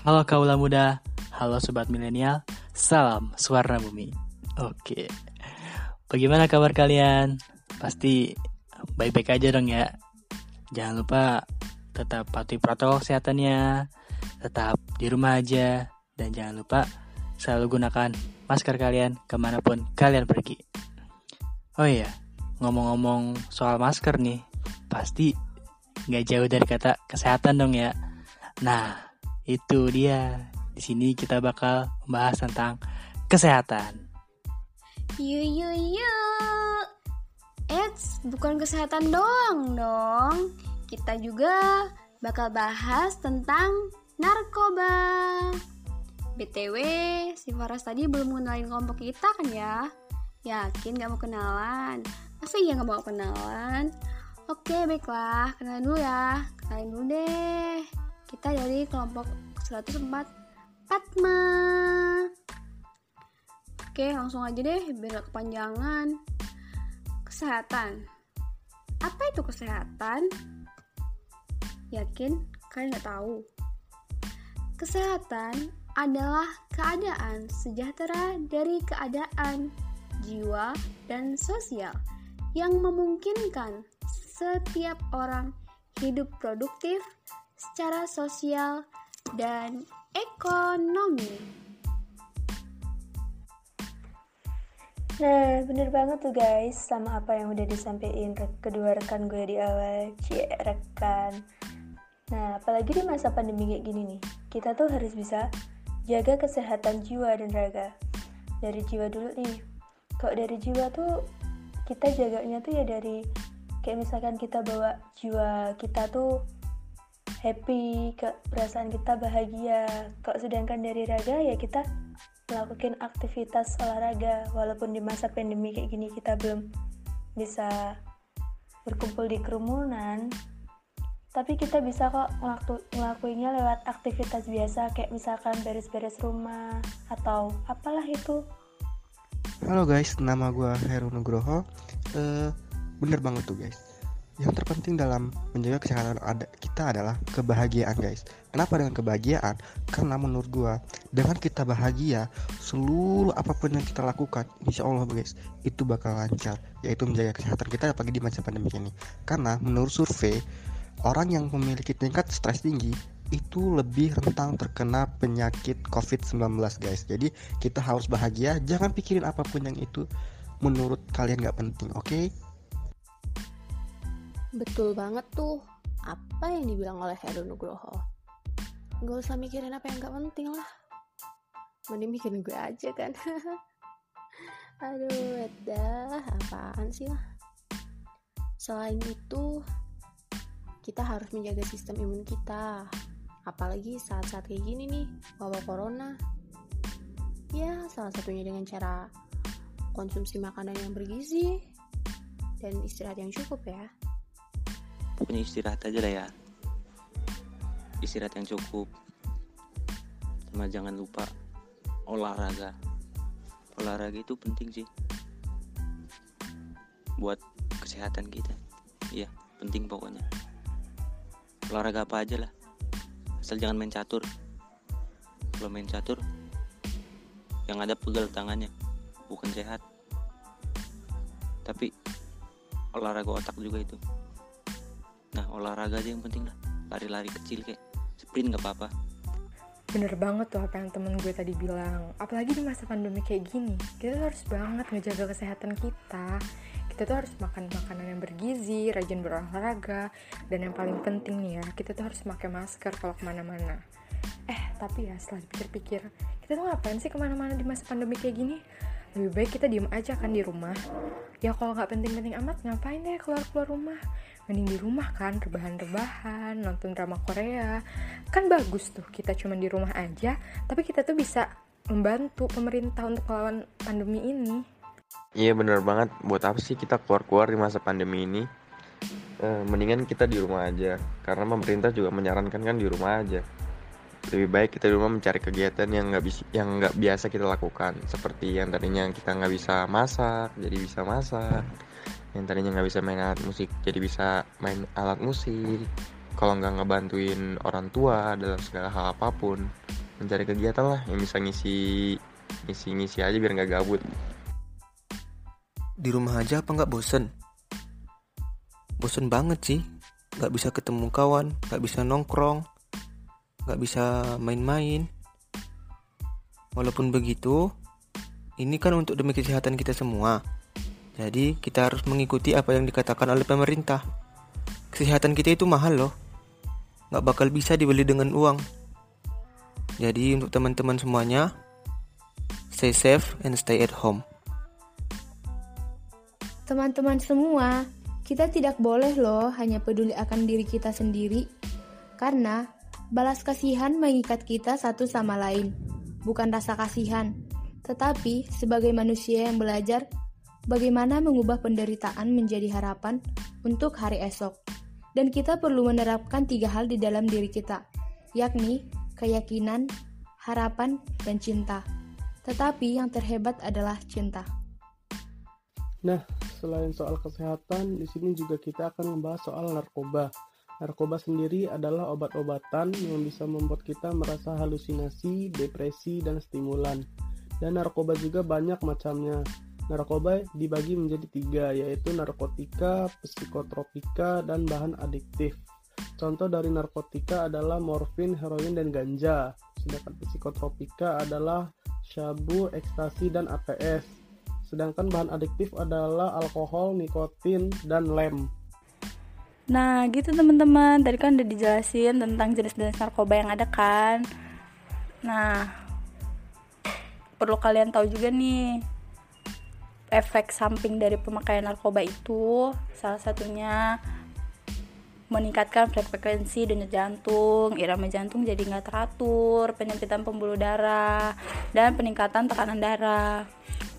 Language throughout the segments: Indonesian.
Halo kaula muda, halo sobat milenial, salam suara bumi. Oke, bagaimana kabar kalian? Pasti baik-baik aja dong ya. Jangan lupa tetap patuhi protokol kesehatannya, tetap di rumah aja, dan jangan lupa selalu gunakan masker kalian ke mana pun kalian pergi. Oh iya, ngomong-ngomong soal masker nih, pasti nggak jauh dari kata kesehatan dong ya. Nah, itu dia. Di sini kita bakal membahas tentang kesehatan. Yuk yuk yuk. Eits, bukan kesehatan doang dong. Kita juga bakal bahas tentang narkoba. BTW, si Faras tadi belum mengenalin kelompok kita kan ya? Yakin gak mau kenalan? Masa iya gak mau kenalan? Oke, baiklah. Kenalan dulu ya. Kenalin dulu deh. Kita dari kelompok 104 Fatma. Oke, langsung aja deh biar kepanjangan. Kesehatan. Apa itu kesehatan? Yakin kalian gak tahu? Kesehatan adalah keadaan sejahtera dari keadaan jiwa dan sosial yang memungkinkan setiap orang hidup produktif secara sosial dan ekonomi. Nah, bener banget tuh guys sama apa yang udah disampaikan kedua rekan gue di awal, cie rekan. Nah, apalagi di masa pandemi kayak gini nih, kita tuh harus bisa jaga kesehatan jiwa dan raga. Dari jiwa dulu nih, kok dari jiwa tuh kita jaganya tuh ya dari kayak misalkan kita bawa jiwa kita tuh happy, ke perasaan kita bahagia. Kok sedangkan dari raga ya kita melakukan aktivitas olahraga walaupun di masa pandemi kayak gini kita belum bisa berkumpul di kerumunan. Tapi kita bisa kok ngelaku, ngelakuinnya lewat aktivitas biasa kayak misalkan beres-beres rumah atau apalah itu. Halo guys, nama gue Heru Nugroho. Uh, Bener banget tuh guys Yang terpenting dalam menjaga kesehatan ada, kita adalah kebahagiaan guys Kenapa dengan kebahagiaan? Karena menurut gue Dengan kita bahagia Seluruh apa pun yang kita lakukan Insya Allah guys Itu bakal lancar Yaitu menjaga kesehatan kita apalagi di masa pandemi ini Karena menurut survei Orang yang memiliki tingkat stres tinggi itu lebih rentang terkena penyakit COVID-19 guys Jadi kita harus bahagia Jangan pikirin apa pun yang itu menurut kalian gak penting oke okay? Betul banget tuh. Apa yang dibilang oleh Heru Nugroho? Gak usah mikirin apa yang gak penting lah. Mending mikirin gue aja kan. Aduh, dah apaan sih lah? Selain itu kita harus menjaga sistem imun kita. Apalagi saat-saat kayak gini nih wabah corona. Ya salah satunya dengan cara konsumsi makanan yang bergizi dan istirahat yang cukup ya pokoknya istirahat aja lah ya. Istirahat yang cukup. Sama jangan lupa olahraga. Olahraga itu penting sih. Buat kesehatan kita. Iya penting pokoknya. Olahraga apa aja lah. Asal jangan main catur. Kalau main catur yang ada pegal tangannya. Bukan sehat. Tapi olahraga otak juga itu nah olahraga aja yang penting lah lari-lari kecil kayak sprint nggak apa-apa Bener banget tuh apa yang temen gue tadi bilang Apalagi di masa pandemi kayak gini Kita harus banget ngejaga kesehatan kita kita tuh harus makan makanan yang bergizi, rajin berolahraga, dan yang paling penting nih ya, kita tuh harus pakai masker kalau ke mana-mana. Eh, tapi ya setelah dipikir-pikir, kita tuh ngapain sih ke mana-mana di masa pandemi kayak gini? Lebih baik kita diem aja kan di rumah. Ya kalau nggak penting-penting amat, ngapain deh keluar-keluar rumah? Mending di rumah kan, rebahan-rebahan, nonton drama Korea. Kan bagus tuh, kita cuma di rumah aja, tapi kita tuh bisa membantu pemerintah untuk melawan pandemi ini. Iya bener banget, buat apa sih kita keluar-keluar di masa pandemi ini? E, mendingan kita di rumah aja, karena pemerintah juga menyarankan kan di rumah aja. Lebih baik kita di rumah mencari kegiatan yang nggak bisa, yang nggak biasa kita lakukan, seperti yang tadinya kita nggak bisa masak, jadi bisa masak. Yang tadinya nggak bisa main alat musik, jadi bisa main alat musik. kalau nggak ngebantuin orang tua dalam segala hal apa pun mencari kegiatan lah yang bisa ngisi ngisi ngisi aja biar nggak gabut. Di rumah aja apa nggak bosen? Bosen banget sih. Nggak bisa ketemu kawan nggak bisa nongkrong nggak bisa main-main. Walaupun begitu ini kan untuk demi kesehatan kita semua. Jadi kita harus mengikuti apa yang dikatakan oleh pemerintah. Kesehatan kita itu mahal loh. Nggak bakal bisa dibeli dengan uang. Jadi untuk teman-teman semuanya, stay safe and stay at home. Teman-teman semua, kita tidak boleh loh hanya peduli akan diri kita sendiri, karena balas kasihan mengikat kita satu sama lain, bukan rasa kasihan, tetapi sebagai manusia yang belajar bagaimana mengubah penderitaan menjadi harapan untuk hari esok. Dan kita perlu menerapkan tiga hal di dalam diri kita, yakni keyakinan, harapan, dan cinta. Tetapi yang terhebat adalah cinta. Nah, selain soal kesehatan, di sini juga kita akan membahas soal narkoba. Narkoba sendiri adalah obat-obatan yang bisa membuat kita merasa halusinasi, depresi, dan stimulan. Dan narkoba juga banyak macamnya. Narkoba dibagi menjadi tiga, yaitu narkotika, psikotropika, dan bahan adiktif. Contoh dari narkotika adalah morfin, heroin, dan ganja. Sedangkan psikotropika adalah syabu, ekstasi, dan APS. Sedangkan bahan adiktif adalah alkohol, nikotin, dan lem. Nah gitu teman-teman, tadi kan udah dijelasin tentang jenis-jenis narkoba yang ada kan. Nah, perlu kalian tahu juga nih efek samping dari pemakaian narkoba itu salah satunya meningkatkan frekuensi denyut jantung, irama jantung jadi nggak teratur, penyempitan pembuluh darah, dan peningkatan tekanan darah.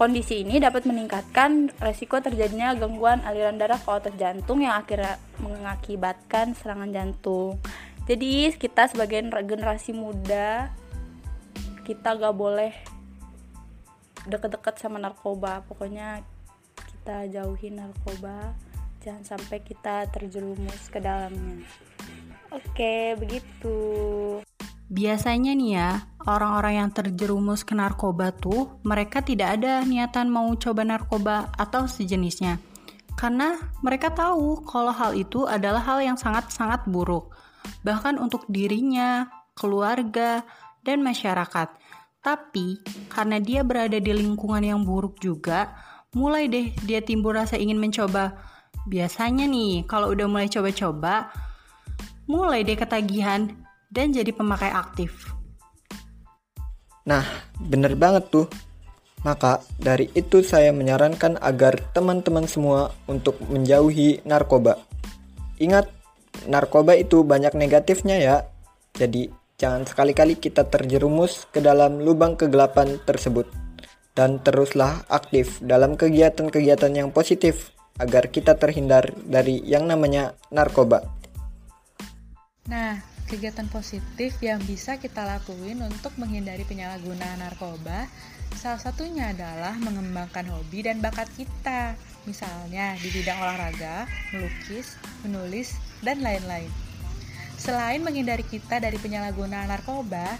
Kondisi ini dapat meningkatkan resiko terjadinya gangguan aliran darah ke otot jantung yang akhirnya mengakibatkan serangan jantung. Jadi kita sebagai generasi muda kita gak boleh deket-deket sama narkoba. Pokoknya kita jauhin narkoba jangan sampai kita terjerumus ke dalamnya. Oke begitu Biasanya nih ya, orang-orang yang terjerumus ke narkoba tuh, mereka tidak ada niatan mau coba narkoba atau sejenisnya. Karena mereka tahu kalau hal itu adalah hal yang sangat-sangat buruk. Bahkan untuk dirinya, keluarga, dan masyarakat. Tapi karena dia berada di lingkungan yang buruk juga, mulai deh dia timbul rasa ingin mencoba. Biasanya nih, kalau udah mulai coba-coba, mulai deh ketagihan dan jadi pemakai aktif. Nah, bener banget tuh. Maka dari itu saya menyarankan agar teman-teman semua untuk menjauhi narkoba. Ingat, narkoba itu banyak negatifnya ya. Jadi Jangan sekali-kali kita terjerumus ke dalam lubang kegelapan tersebut. Dan teruslah aktif dalam kegiatan-kegiatan yang positif agar kita terhindar dari yang namanya narkoba. Nah, kegiatan positif yang bisa kita lakuin untuk menghindari penyalahgunaan narkoba salah satunya adalah mengembangkan hobi dan bakat kita. Misalnya di bidang olahraga, melukis, menulis, dan lain-lain. Selain menghindari kita dari penyalahgunaan narkoba,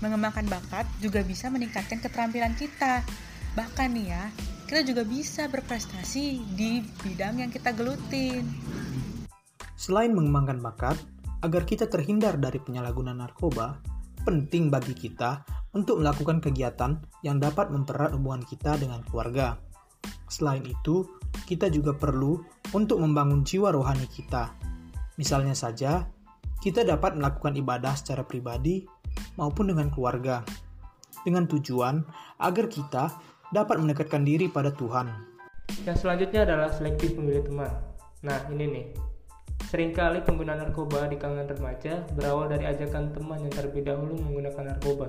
mengembangkan bakat juga bisa meningkatkan keterampilan kita. Bahkan nih ya, kita juga bisa berprestasi di bidang yang kita gelutin. Selain mengembangkan bakat, agar kita terhindar dari penyalahgunaan narkoba, penting bagi kita untuk melakukan kegiatan yang dapat mempererat hubungan kita dengan keluarga. Selain itu, kita juga perlu untuk membangun jiwa rohani kita. Misalnya saja, kita dapat melakukan ibadah secara pribadi maupun dengan keluarga, dengan tujuan agar kita dapat mendekatkan diri pada Tuhan. Yang selanjutnya adalah selektif memilih teman. Nah, ini nih. Seringkali penggunaan narkoba di kalangan remaja berawal dari ajakan teman yang terlebih dahulu menggunakan narkoba.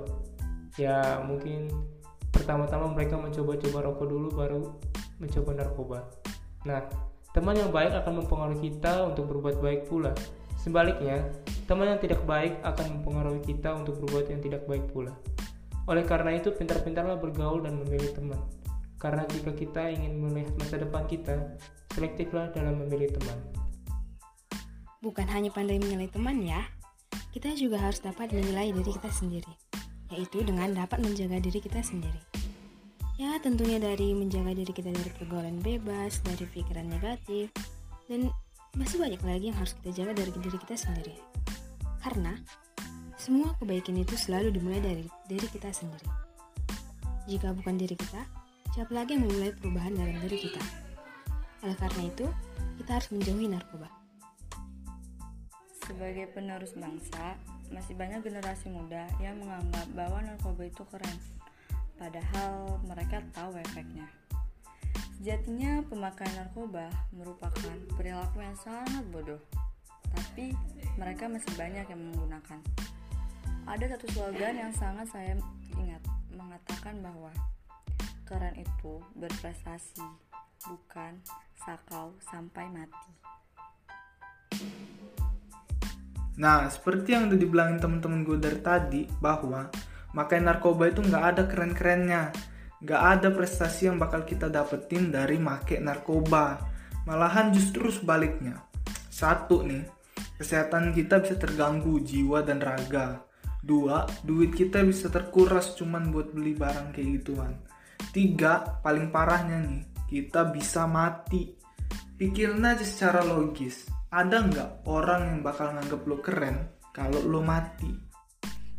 Ya, mungkin pertama-tama mereka mencoba-coba rokok dulu baru mencoba narkoba. Nah, teman yang baik akan mempengaruhi kita untuk berbuat baik pula. Sebaliknya, teman yang tidak baik akan mempengaruhi kita untuk berbuat yang tidak baik pula. Oleh karena itu, pintar-pintarlah bergaul dan memilih teman. Karena jika kita ingin melihat masa depan kita, selektiflah dalam memilih teman. Bukan hanya pandai menilai teman ya, kita juga harus dapat menilai diri kita sendiri, yaitu dengan dapat menjaga diri kita sendiri. Ya, tentunya dari menjaga diri kita dari pergaulan bebas, dari pikiran negatif, dan masih banyak lagi yang harus kita jaga dari diri kita sendiri. Karena semua kebaikan itu selalu dimulai dari diri kita sendiri. Jika bukan diri kita, siapa lagi yang memulai perubahan dalam diri kita? Oleh karena itu, kita harus menjauhi narkoba. Sebagai penerus bangsa, masih banyak generasi muda yang menganggap bahwa narkoba itu keren, padahal mereka tahu efeknya. Sejatinya, pemakaian narkoba merupakan perilaku yang sangat bodoh, tapi mereka masih banyak yang menggunakan. Ada satu slogan yang sangat saya ingat, mengatakan bahwa keren itu berprestasi, bukan sakau sampai mati. Nah, seperti yang udah dibilangin temen-temen gue dari tadi, bahwa makai narkoba itu nggak ada keren-kerennya. Nggak ada prestasi yang bakal kita dapetin dari make narkoba. Malahan justru sebaliknya. Satu nih, kesehatan kita bisa terganggu jiwa dan raga. Dua, duit kita bisa terkuras cuman buat beli barang kayak gituan. Tiga, paling parahnya nih, kita bisa mati. Pikirin aja secara logis, ada nggak orang yang bakal nganggep lo keren kalau lo mati?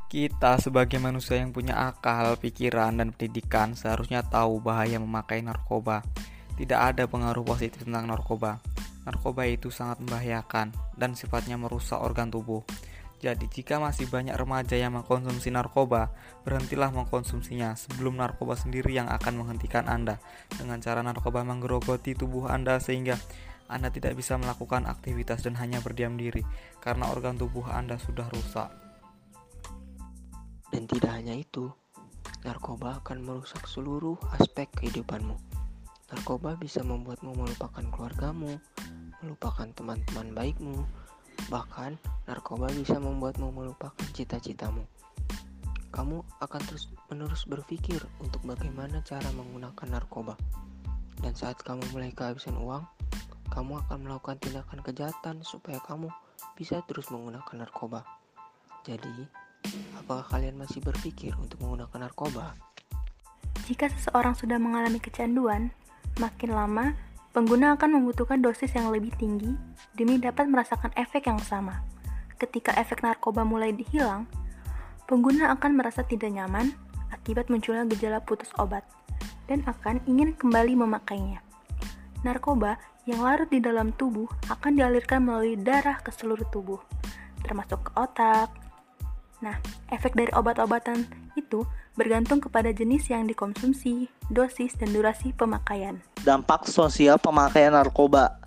Kita sebagai manusia yang punya akal, pikiran, dan pendidikan seharusnya tahu bahaya memakai narkoba. Tidak ada pengaruh positif tentang narkoba. Narkoba itu sangat membahayakan dan sifatnya merusak organ tubuh. Jadi jika masih banyak remaja yang mengkonsumsi narkoba, berhentilah mengkonsumsinya sebelum narkoba sendiri yang akan menghentikan Anda. Dengan cara narkoba menggerogoti tubuh Anda sehingga anda tidak bisa melakukan aktivitas dan hanya berdiam diri karena organ tubuh Anda sudah rusak. Dan tidak hanya itu, narkoba akan merusak seluruh aspek kehidupanmu. Narkoba bisa membuatmu melupakan keluargamu, melupakan teman-teman baikmu, bahkan narkoba bisa membuatmu melupakan cita-citamu. Kamu akan terus-menerus berpikir untuk bagaimana cara menggunakan narkoba. Dan saat kamu mulai kehabisan uang, kamu akan melakukan tindakan kejahatan supaya kamu bisa terus menggunakan narkoba. Jadi, apakah kalian masih berpikir untuk menggunakan narkoba? Jika seseorang sudah mengalami kecanduan, makin lama pengguna akan membutuhkan dosis yang lebih tinggi demi dapat merasakan efek yang sama. Ketika efek narkoba mulai dihilang, pengguna akan merasa tidak nyaman akibat munculnya gejala putus obat dan akan ingin kembali memakainya. Narkoba yang larut di dalam tubuh akan dialirkan melalui darah ke seluruh tubuh, termasuk ke otak. Nah, efek dari obat-obatan itu bergantung kepada jenis yang dikonsumsi, dosis, dan durasi pemakaian. Dampak sosial pemakaian narkoba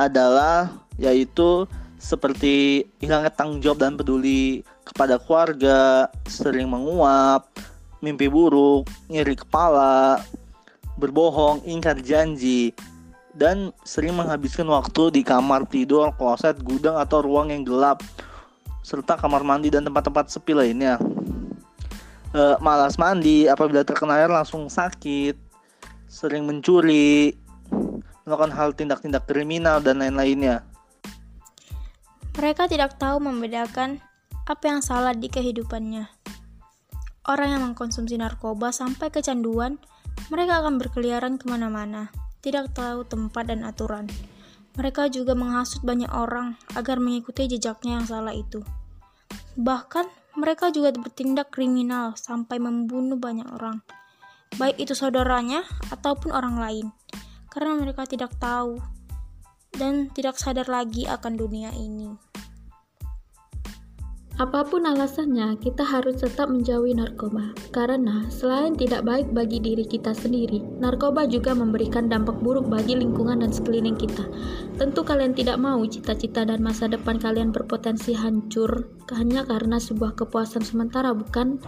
adalah yaitu seperti hilangnya tanggung jawab dan peduli kepada keluarga, sering menguap, mimpi buruk, nyeri kepala, berbohong, ingkar janji, dan sering menghabiskan waktu di kamar tidur, kloset, gudang atau ruang yang gelap serta kamar mandi dan tempat-tempat sepi lainnya. E, malas mandi apabila terkena air langsung sakit, sering mencuri, melakukan hal tindak-tindak kriminal dan lain-lainnya. Mereka tidak tahu membedakan apa yang salah di kehidupannya. Orang yang mengkonsumsi narkoba sampai kecanduan, mereka akan berkeliaran ke mana-mana tidak tahu tempat dan aturan. Mereka juga menghasut banyak orang agar mengikuti jejaknya yang salah itu. Bahkan, mereka juga bertindak kriminal sampai membunuh banyak orang, baik itu saudaranya ataupun orang lain, karena mereka tidak tahu dan tidak sadar lagi akan dunia ini. Apa pun alasannya, kita harus tetap menjauhi narkoba. Karena selain tidak baik bagi diri kita sendiri, narkoba juga memberikan dampak buruk bagi lingkungan dan sekeliling kita. Tentu kalian tidak mau cita-cita dan masa depan kalian berpotensi hancur hanya karena sebuah kepuasan sementara, bukan?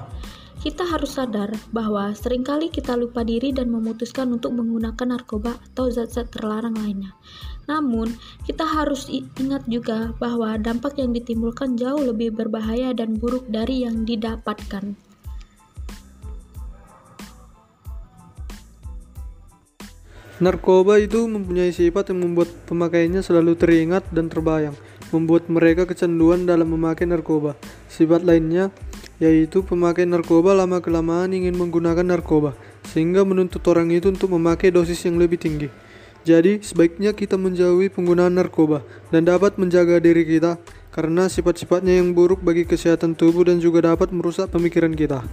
Kita harus sadar bahwa sering kali kita lupa diri dan memutuskan untuk menggunakan narkoba atau zat-zat terlarang lainnya. Namun, kita harus ingat juga bahwa dampak yang ditimbulkan jauh lebih berbahaya dan buruk dari yang Narkoba itu mempunyai sifat yang membuat pemakainya selalu teringat dan terbayang, membuat mereka kecanduan dalam memakai narkoba. Sifat lainnya yaitu pemakai narkoba lama-kelamaan ingin menggunakan narkoba, sehingga menuntut orang itu untuk memakai dosis yang lebih tinggi. Jadi, sebaiknya kita menjauhi penggunaan narkoba dan dapat menjaga diri kita karena sifat-sifatnya yang buruk bagi kesehatan tubuh dan juga dapat merusak pemikiran kita.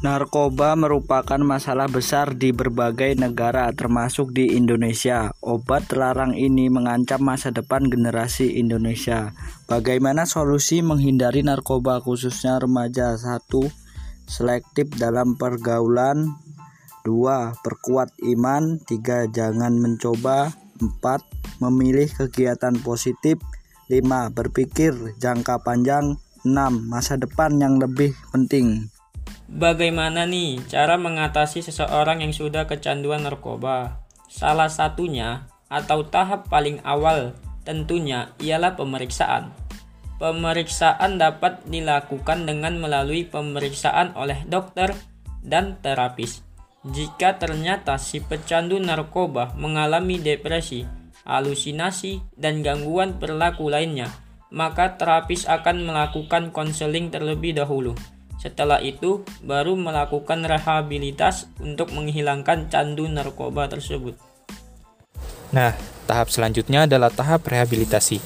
Narkoba merupakan masalah besar di berbagai negara, termasuk di Indonesia. Obat terlarang ini mengancam masa depan generasi Indonesia. Bagaimana solusi menghindari narkoba, khususnya remaja? Satu, selektif dalam pergaulan. Dua, perkuat iman. Tiga, jangan mencoba. Empat, memilih kegiatan positif. Lima, berpikir jangka panjang. Enam, masa depan yang lebih penting. Bagaimana nih cara mengatasi seseorang yang sudah kecanduan narkoba? Salah satunya atau tahap paling awal tentunya ialah pemeriksaan. Pemeriksaan dapat dilakukan dengan melalui pemeriksaan oleh dokter dan terapis. Jika ternyata si pecandu narkoba mengalami depresi, halusinasi, dan gangguan perilaku lainnya, maka terapis akan melakukan konseling terlebih dahulu. Setelah itu, baru melakukan rehabilitas untuk menghilangkan candu narkoba tersebut. Nah, tahap selanjutnya adalah tahap rehabilitasi.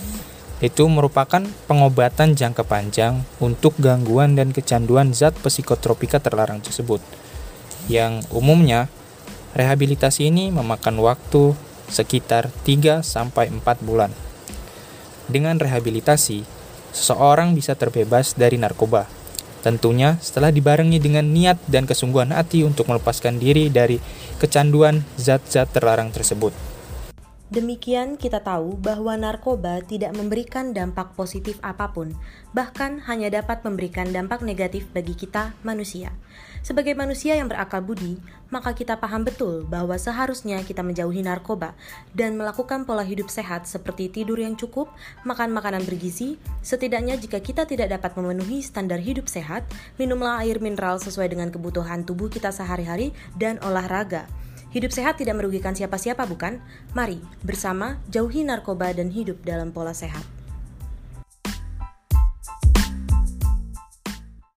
Itu merupakan pengobatan jangka panjang untuk gangguan dan kecanduan zat psikotropika terlarang tersebut. Yang umumnya, rehabilitasi ini memakan waktu sekitar 3 sampai 4 bulan. Dengan rehabilitasi, seseorang bisa terbebas dari narkoba Tentunya setelah dibarengi dengan niat dan kesungguhan hati untuk melepaskan diri dari kecanduan zat-zat terlarang tersebut. Demikian kita tahu bahwa narkoba tidak memberikan dampak positif apa pun, bahkan hanya dapat memberikan dampak negatif bagi kita manusia. Sebagai manusia yang berakal budi, maka kita paham betul bahwa seharusnya kita menjauhi narkoba dan melakukan pola hidup sehat seperti tidur yang cukup, makan makanan bergizi, setidaknya jika kita tidak dapat memenuhi standar hidup sehat, minumlah air mineral sesuai dengan kebutuhan tubuh kita sehari-hari dan olahraga. Hidup sehat tidak merugikan siapa-siapa, bukan? Mari bersama jauhi narkoba dan hidup dalam pola sehat.